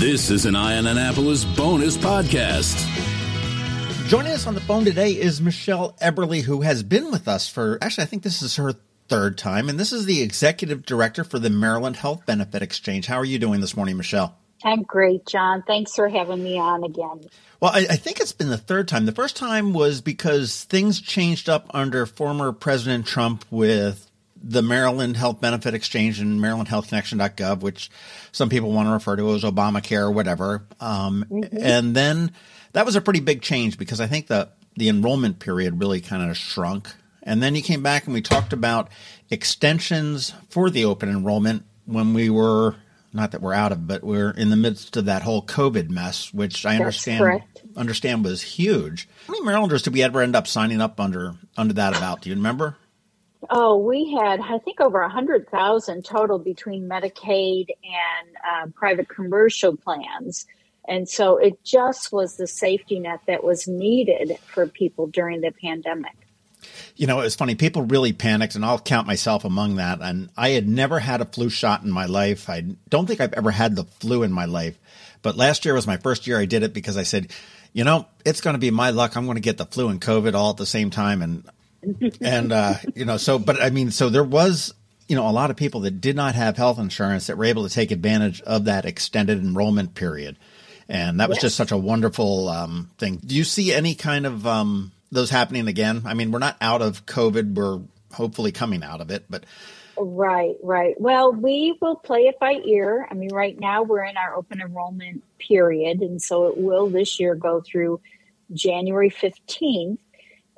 This is an Eye on Annapolis bonus podcast. Joining us on the phone today is Michele Eberle, who has been with us for actually, I think this is her third time, and this is the executive director for the Maryland Health Benefit Exchange. How are you doing this morning, Michele? I'm great, John. Thanks for having me on again. Well, I, I, think it's been the third time. The first time was because things changed up under former President Trump with the Maryland Health Benefit Exchange and MarylandHealthConnection.gov, which some people want to refer to as Obamacare or whatever. Um, mm-hmm. And then that was a pretty big change because I think the the enrollment period really kind of shrunk. And then you came back and we talked about extensions for the open enrollment when we were not that we're out of, but we're in the midst of that whole COVID mess, which I understand understand was huge. How many Marylanders did we ever end up signing up under under that about? Do you remember? Oh, we had, I think, over 100,000 total between Medicaid and uh, private commercial plans. And so it just was the safety net that was needed for people during the pandemic. You know, it was funny. People really panicked, and I'll count myself among that. And I had never had a flu shot in my life. I don't think I've ever had the flu in my life. But last year was my first year I did it because I said, you know, it's going to be my luck. I'm going to get the flu and COVID all at the same time. And and uh, you know, so but I mean, so there was you know a lot of people that did not have health insurance that were able to take advantage of that extended enrollment period, and that was yes. just such a wonderful um, thing. Do you see any kind of um, those happening again? I mean, we're not out of COVID; we're hopefully coming out of it, but. Right, right. Well, we will play it by ear. I mean, right now we're in our open enrollment period, and so it will this year go through January 15th.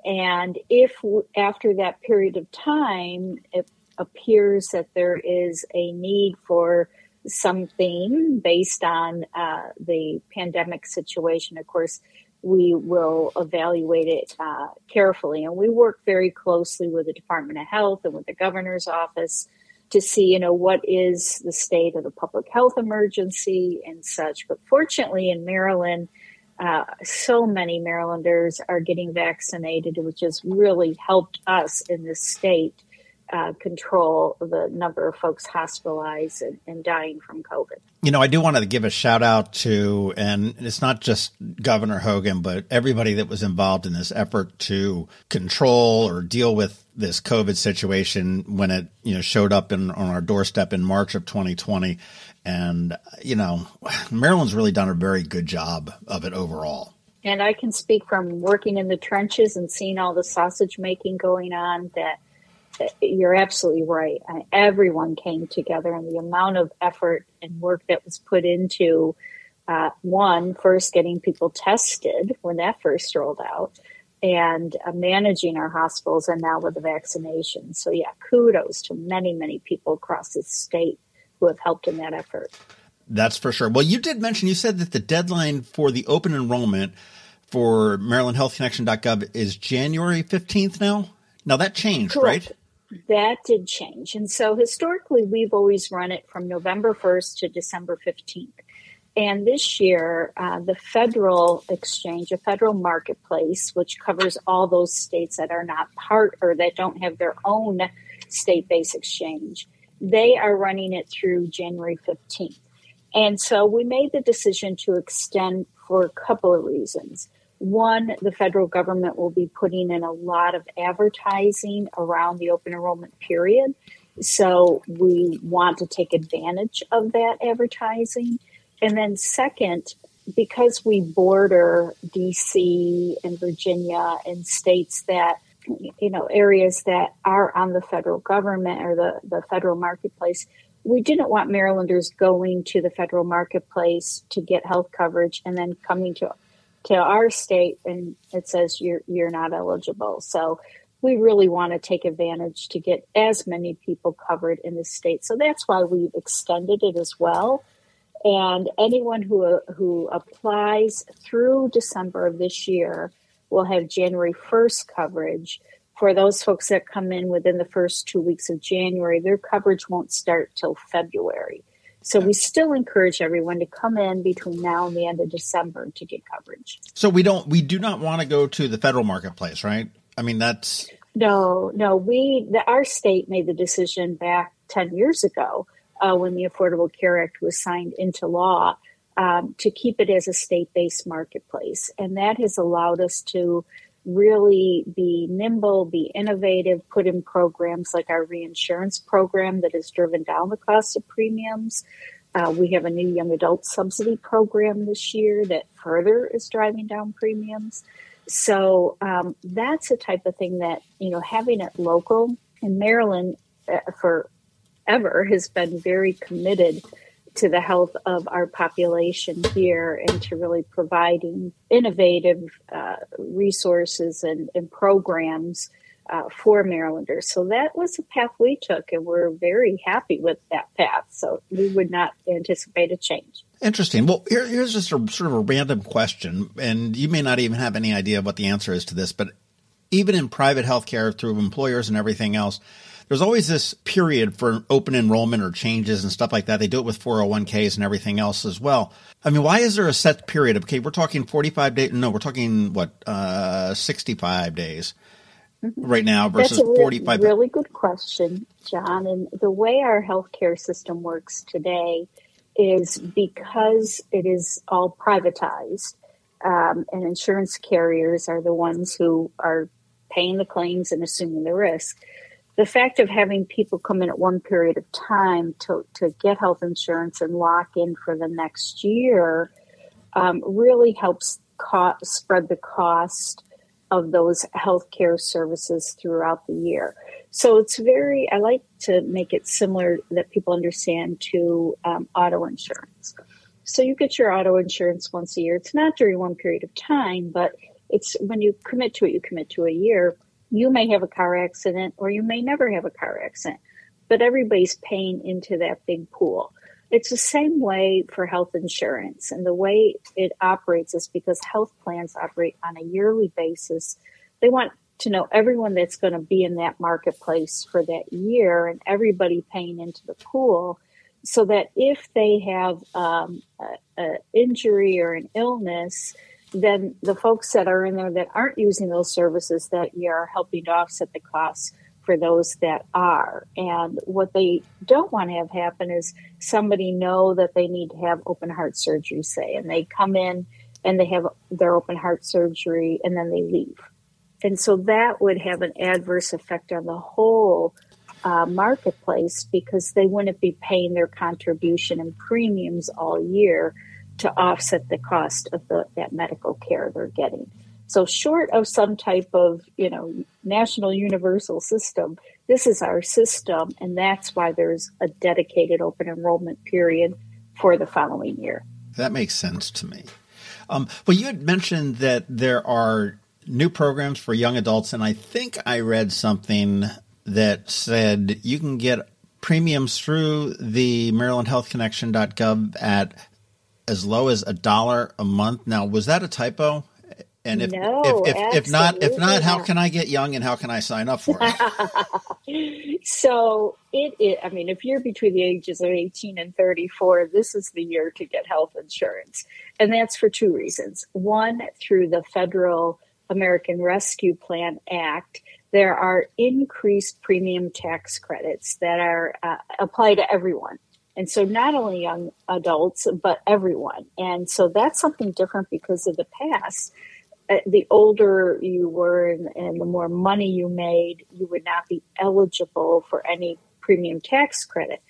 And if after that period of time it appears that there is a need for something based on uh, the pandemic situation, of course, we will evaluate it uh, carefully. And we work very closely with the Department of Health and with the governor's office to see, you know, what is the state of the public health emergency and such. But fortunately, in Maryland, uh, so many Marylanders are getting vaccinated, which has really helped us in this state uh, control the number of folks hospitalized and, and, dying from COVID. You know, I do want to give a shout out to, and it's not just Governor Hogan, but everybody that was involved in this effort to control or deal with this COVID situation when it, you know, showed up in, on our doorstep in March of 2020. And, you know, Maryland's really done a very good job of it overall. And I can speak from working in the trenches and seeing all the sausage making going on that you're absolutely right. Everyone came together, and the amount of effort and work that was put into uh, one, first getting people tested when that first rolled out, and uh, managing our hospitals, and now with the vaccination. So, yeah, kudos to many, many people across the state who have helped in that effort. That's for sure. Well, you did mention, you said that the deadline for the open enrollment for MarylandHealthConnection.gov is January 15th now. Now that changed, Correct. right? That did change. And so historically, we've always run it from November 1st to December 15th. And this year, uh, the federal exchange, a federal marketplace, which covers all those states that are not part or that don't have their own state based exchange, they are running it through January 15th. And so we made the decision to extend for a couple of reasons. One, the federal government will be putting in a lot of advertising around the open enrollment period. So we want to take advantage of that advertising. And then, second, because we border DC and Virginia and states that you know areas that are on the federal government or the, the federal marketplace we didn't want marylanders going to the federal marketplace to get health coverage and then coming to to our state and it says you're you're not eligible. So we really want to take advantage to get as many people covered in the state. So that's why we've extended it as well and anyone who who applies through december of this year will have January 1st coverage. For those folks that come in within the first two weeks of January, their coverage won't start till February. So we still encourage everyone to come in between now and the end of December to get coverage. So we don't, we do not want to go to the federal marketplace, right? I mean, that's no, no. We, the, our state made the decision back ten years ago uh, when the Affordable Care Act was signed into law um, to keep it as a state based marketplace. And that has allowed us to really be nimble, be innovative, put in programs like our reinsurance program that has driven down the cost of premiums. Uh, we have a new young adult subsidy program this year that further is driving down premiums. So um, that's a type of thing that, you know, having it local in Maryland uh, forever has been very committed to the health of our population here and to really providing innovative uh, resources and, and programs uh, for Marylanders. So that was the path we took, and we're very happy with that path. So we would not anticipate a change. Interesting. Well, here, here's just a sort of a random question, and you may not even have any idea what the answer is to this, but even in private healthcare through employers and everything else, there's always this period for open enrollment or changes and stuff like that. They do it with 401ks and everything else as well. I mean, why is there a set period? Okay, we're talking 45 days. No, we're talking what, uh, 65 days mm-hmm. right now versus That's a 45. Really good question, John. And the way our healthcare system works today is because it is all privatized, um, and insurance carriers are the ones who are paying the claims and assuming the risk the fact of having people come in at one period of time to, to get health insurance and lock in for the next year um, really helps co- spread the cost of those healthcare services throughout the year. So it's very, I like to make it similar that people understand to um, auto insurance. So you get your auto insurance once a year. It's not during one period of time, but it's when you commit to it, you commit to a year you may have a car accident or you may never have a car accident, but everybody's paying into that big pool. It's the same way for health insurance. And the way it operates is because health plans operate on a yearly basis. They want to know everyone that's going to be in that marketplace for that year and everybody paying into the pool so that if they have um, an injury or an illness, then the folks that are in there that aren't using those services that year are helping to offset the costs for those that are. And what they don't want to have happen is somebody know that they need to have open heart surgery, say, and they come in and they have their open heart surgery and then they leave. And so that would have an adverse effect on the whole uh, marketplace because they wouldn't be paying their contribution and premiums all year to offset the cost of the, that medical care they're getting. So short of some type of, you know, national universal system, this is our system, and that's why there's a dedicated open enrollment period for the following year. That makes sense to me. Um, well, you had mentioned that there are new programs for young adults, and I think I read something that said you can get premiums through the MarylandHealthConnection.gov at as low as a dollar a month. Now, was that a typo? And if no, if, if, if, not if not, how can I get young and how can I sign up for it? so it, it I mean, if you're between the ages of 18 and 34, this is the year to get health insurance. And that's for two reasons. One, through the federal American Rescue Plan Act, there are increased premium tax credits that are uh, apply to everyone. And so not only young adults, but everyone. And so that's something different because of the past. Uh, the older you were and, and, the more money you made, you would not be eligible for any premium tax credit.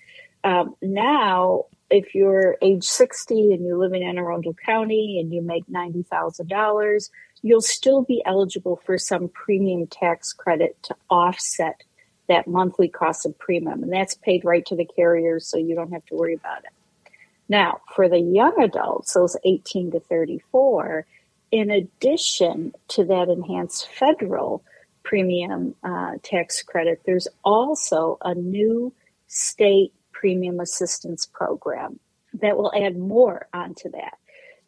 Um, now, if you're age 60 and you live in Anne Arundel County and you make $90,000, you'll still be eligible for some premium tax credit to offset that monthly cost of premium, and that's paid right to the carrier, so you don't have to worry about it. Now, for the young adults, those 18 to 34, in addition to that enhanced federal premium uh, tax credit, there's also a new state premium assistance program that will add more onto that.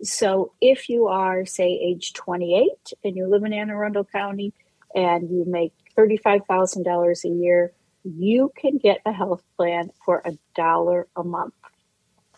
So if you are, say, age 28 and you live in Anne Arundel County and you make $35,000 a year, you can get a health plan for a dollar a month.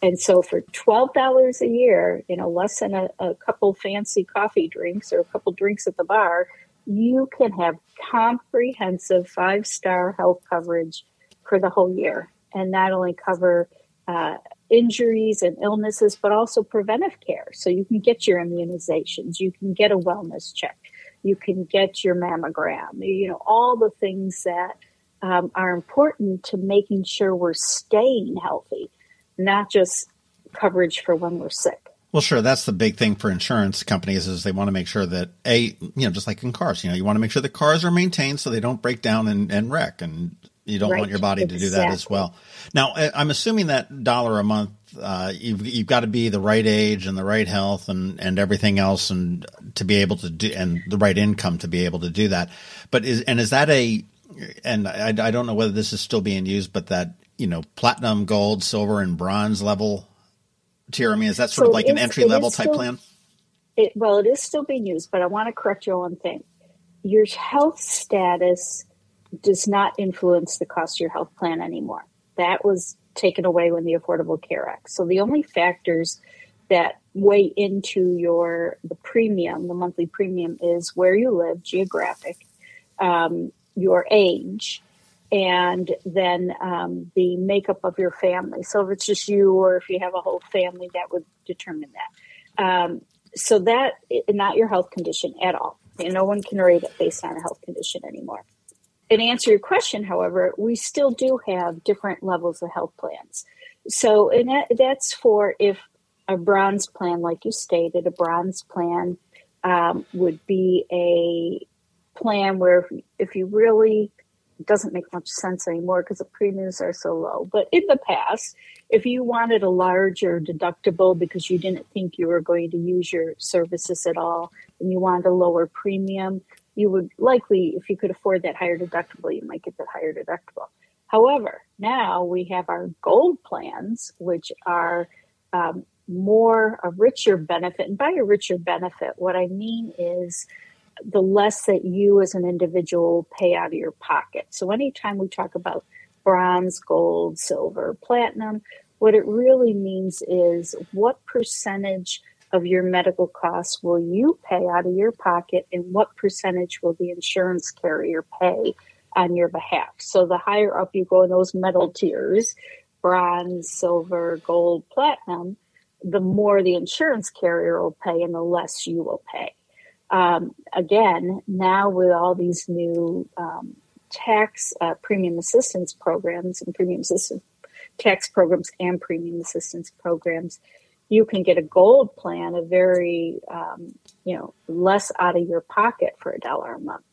And so for $12 a year, you know, less than a, a couple fancy coffee drinks or a couple drinks at the bar, you can have comprehensive five star health coverage for the whole year and not only cover uh, injuries and illnesses, but also preventive care. So you can get your immunizations, you can get a wellness check, you can get your mammogram, you know, all the things that um, are important to making sure we're staying healthy, not just coverage for when we're sick. Well, sure. That's the big thing for insurance companies is they want to make sure that a, you know, just like in cars, you know, you want to make sure the cars are maintained so they don't break down and, and wreck. And you don't right. want your body exactly. to do that as well. Now, I'm assuming that dollar a month, uh, you've, you've got to be the right age and the right health and, and everything else and to be able to do, and the right income to be able to do that. But is, and is that a, and I, I don't know whether this is still being used, but that, you know, platinum, gold, silver, and bronze level tier? I mean, is that sort so of like an entry level type still, plan? It, well, it is still being used, but I want to correct you on one thing. Your health status does not influence the cost of your health plan anymore. That was taken away when the Affordable Care Act. So the only factors that weigh into your the premium, the monthly premium, is where you live, geographic, um, your age, and then um, the makeup of your family. So if it's just you, or if you have a whole family, that would determine that. Um, so that not your health condition at all. No one can rate it based on a health condition anymore and answer your question, however, we still do have different levels of health plans. So, and that, that's for if a bronze plan, like you stated, a bronze plan um, would be a plan where if, if you really it doesn't make much sense anymore because the premiums are so low. But in the past, if you wanted a larger deductible because you didn't think you were going to use your services at all and you wanted a lower premium, you would likely, if you could afford that higher deductible, you might get that higher deductible. However, now we have our gold plans, which are um, more a richer benefit. And by a richer benefit, what I mean is the less that you as an individual pay out of your pocket. So anytime we talk about bronze, gold, silver, platinum, what it really means is what percentage of your medical costs will you pay out of your pocket and what percentage will the insurance carrier pay on your behalf? So the higher up you go in those metal tiers, bronze, silver, gold, platinum, the more the insurance carrier will pay and the less you will pay. Um, again, now with all these new um, tax uh, premium assistance programs and premium assistance tax programs and premium assistance programs, you can get a gold plan, a very, um, you know, less out of your pocket for a dollar a month.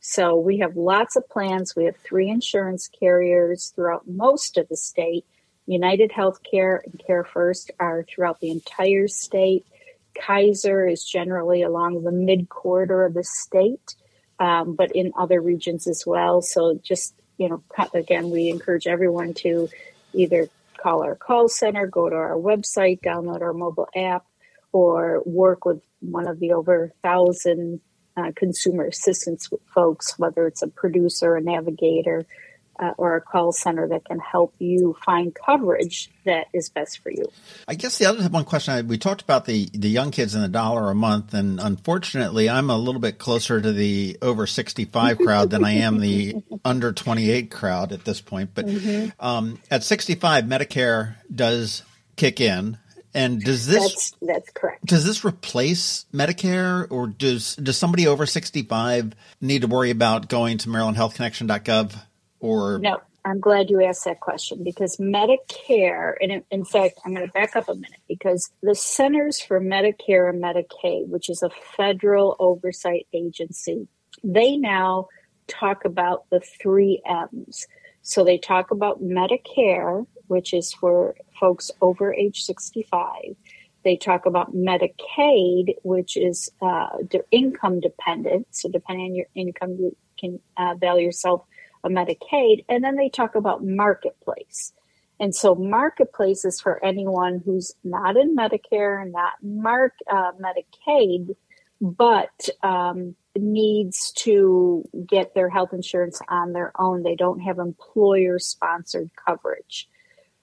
So we have lots of plans. We have three insurance carriers throughout most of the state. United Healthcare and CareFirst are throughout the entire state. Kaiser is generally along the mid corridor of the state, um, but in other regions as well. So just, you know, again, we encourage everyone to either call our call center, go to our website, download our mobile app, or work with one of the over thousand uh, consumer assistance folks, whether it's a producer, a navigator, uh, or a call center that can help you find coverage that is best for you. I guess the other one question we talked about the the young kids and the dollar a month, and unfortunately, I'm a little bit closer to the over 65 crowd than I am the under 28 crowd at this point. But mm-hmm. um, at 65, Medicare does kick in. And does this that's, that's, correct. Does this replace Medicare or does does somebody over 65 need to worry about going to marylandhealthconnection.gov or no i'm glad you asked that question because medicare and in, fact i'm going to back up a minute because the centers for medicare and medicaid which is a federal oversight agency they now talk about the three m's so they talk about medicare which is for folks over age 65 they talk about Medicaid, which is uh, income dependent. So, depending on your income, you can uh, value yourself a Medicaid. And then they talk about marketplace. And so marketplace is for anyone who's not in Medicare, not Mark uh, Medicaid, but um, needs to get their health insurance on their own. They don't have employer sponsored coverage.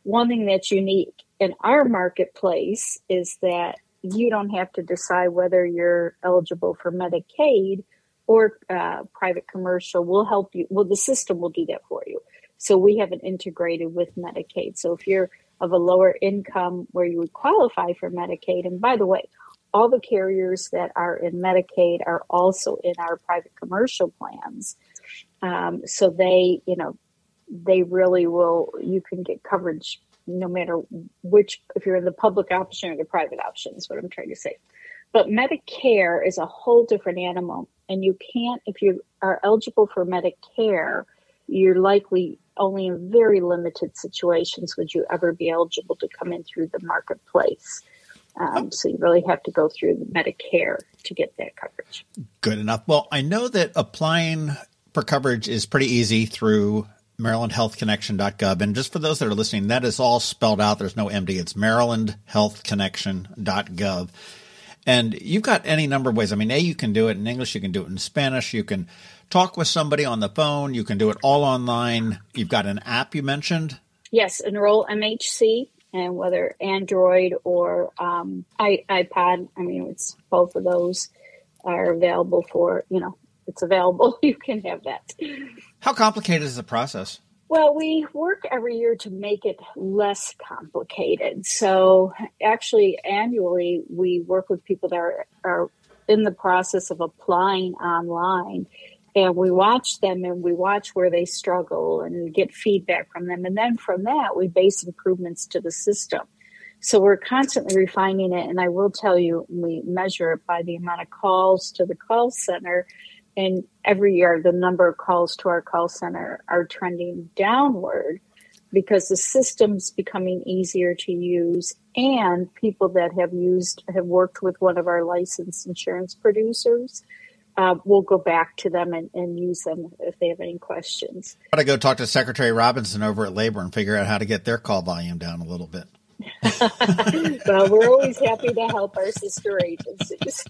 One thing that's unique in our marketplace is that you don't have to decide whether you're eligible for Medicaid or uh, private commercial will help you. Well, the system will do that for you. So we have it integrated with Medicaid. So if you're of a lower income where you would qualify for Medicaid. And by the way, all the carriers that are in Medicaid are also in our private commercial plans. Um, so they, you know, they really will, you can get coverage no matter which, if you're in the public option or the private option, is what I'm trying to say. But Medicare is a whole different animal. And you can't, if you are eligible for Medicare, you're likely only in very limited situations would you ever be eligible to come in through the marketplace. Um, so you really have to go through Medicare to get that coverage. Good enough. Well, I know that applying for coverage is pretty easy through MarylandHealthConnection.gov. And just for those that are listening, that is all spelled out. There's no MD. It's MarylandHealthConnection.gov. And you've got any number of ways. I mean, A, you can do it in English, you can do it in Spanish, you can talk with somebody on the phone, you can do it all online. You've got an app you mentioned. Yes, Enroll MHC, and whether Android or um, iPad, I mean, it's both of those are available for, you know, it's available. You can have that. How complicated is the process? Well, we work every year to make it less complicated. So, actually, annually, we work with people that are, are in the process of applying online and we watch them and we watch where they struggle and get feedback from them. And then from that, we base improvements to the system. So we're constantly refining it. And I will tell you, we measure it by the amount of calls to the call center and every year the number of calls to our call center are trending downward because the system's becoming easier to use and people that have used have worked with one of our licensed insurance producers uh, we'll go back to them and, and, use them if they have any questions. Got to go talk to Secretary Robinson over at Labor and figure out how to get their call volume down a little bit. well, we're always happy to help our sister agencies.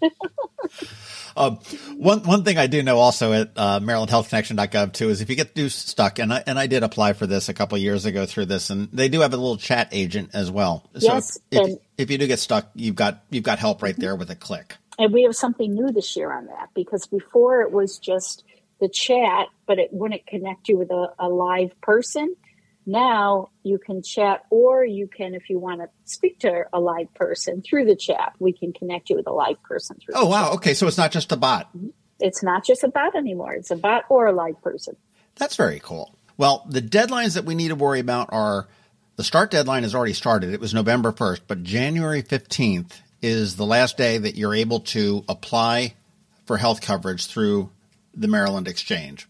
uh, one one thing I do know also at uh, MarylandHealthConnection.gov too is if you get stuck, and I and I did apply for this a couple years ago through this, and they do have a little chat agent as well. So yes, if, if, if, you do get stuck, you've got you've got help right there with a click. And we have something new this year on that because before it was just the chat, but it wouldn't connect you with a, a live person now you can chat, or you can, if you want to speak to a live person through the chat, we can connect you with a live person through. Oh wow! Chat. Okay, so it's not just a bot. Mm-hmm. It's not just a bot anymore. It's a bot or a live person. That's very cool. Well, the deadlines that we need to worry about are the start deadline has already started. It was November 1st, but January 15th is the last day that you're able to apply for health coverage through the Maryland Exchange.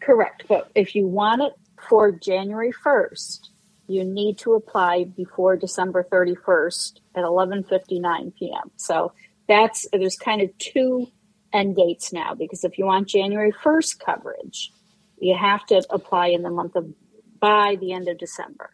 Correct. But if you want it for January 1st, you need to apply before December 31st at 11:59 p.m. So that's there's kind of two end dates now because if you want January 1st coverage, you have to apply in the month of by the end of December.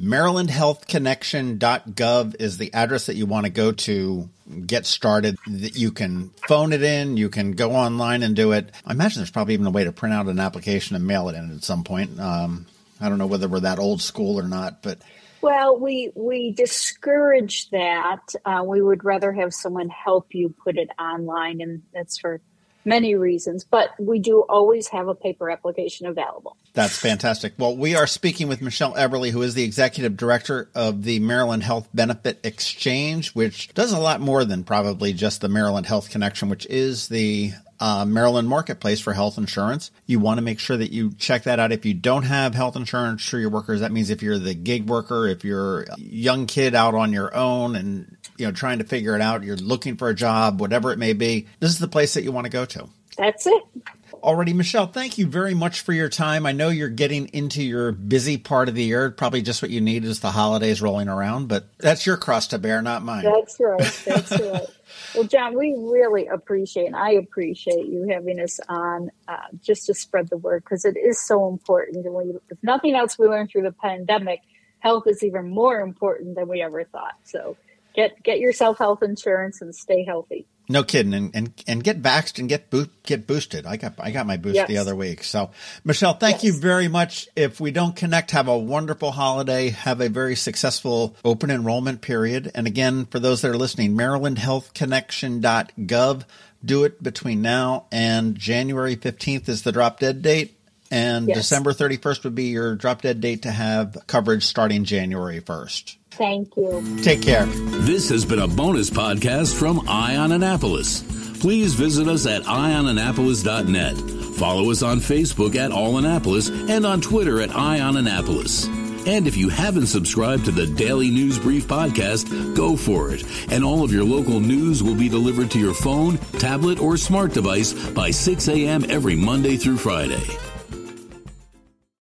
MarylandHealthConnection.gov is the address that you want to go to get started. that You can phone it in, you can go online and do it. I imagine there's probably even a way to print out an application and mail it in at some point. Um, I don't know whether we're that old school or not, but well, we we discourage that. Uh, we would rather have someone help you put it online, and that's for many reasons, but we do always have a paper application available. That's fantastic. Well, we are speaking with Michele Eberle, who is the executive director of the Maryland Health Benefit Exchange, which does a lot more than probably just the Maryland Health Connection, which is the uh, Maryland marketplace for health insurance. You want to make sure that you check that out. If you don't have health insurance for your workers, that means if you're the gig worker, if you're a young kid out on your own and you know trying to figure it out, you're looking for a job, whatever it may be, this is the place that you want to go to. That's it. Already, Michele, thank you very much for your time. I know you're getting into your busy part of the year. Probably just what you need is the holidays rolling around, but that's your cross to bear, not mine. That's right. That's right. Well, John, we really appreciate, and I appreciate you having us on uh, just to spread the word because it is so important. And we, if nothing else, we learned through the pandemic, health is even more important than we ever thought. So get get yourself health insurance and stay healthy. No kidding, and and, and get vaxxed and get bo- get boosted. I got I got my boost yes. the other week. So, Michele, thank yes. you very much. If we don't connect, have a wonderful holiday. Have a very successful open enrollment period. And again, for those that are listening, MarylandHealthConnection.gov. Do it between now and January fifteenth is the drop dead date. And Yes. December 31st would be your drop dead date to have coverage starting January 1st. Thank you. Take care. This has been a bonus podcast from Eye on Annapolis. Please visit us at eyeonannapolis.net. Follow us on Facebook at All Annapolis and on Twitter at Eye on Annapolis. And if you haven't subscribed to the Daily News Brief podcast, go for it. And all of your local news will be delivered to your phone, tablet, or smart device by 6 a.m. every Monday through Friday.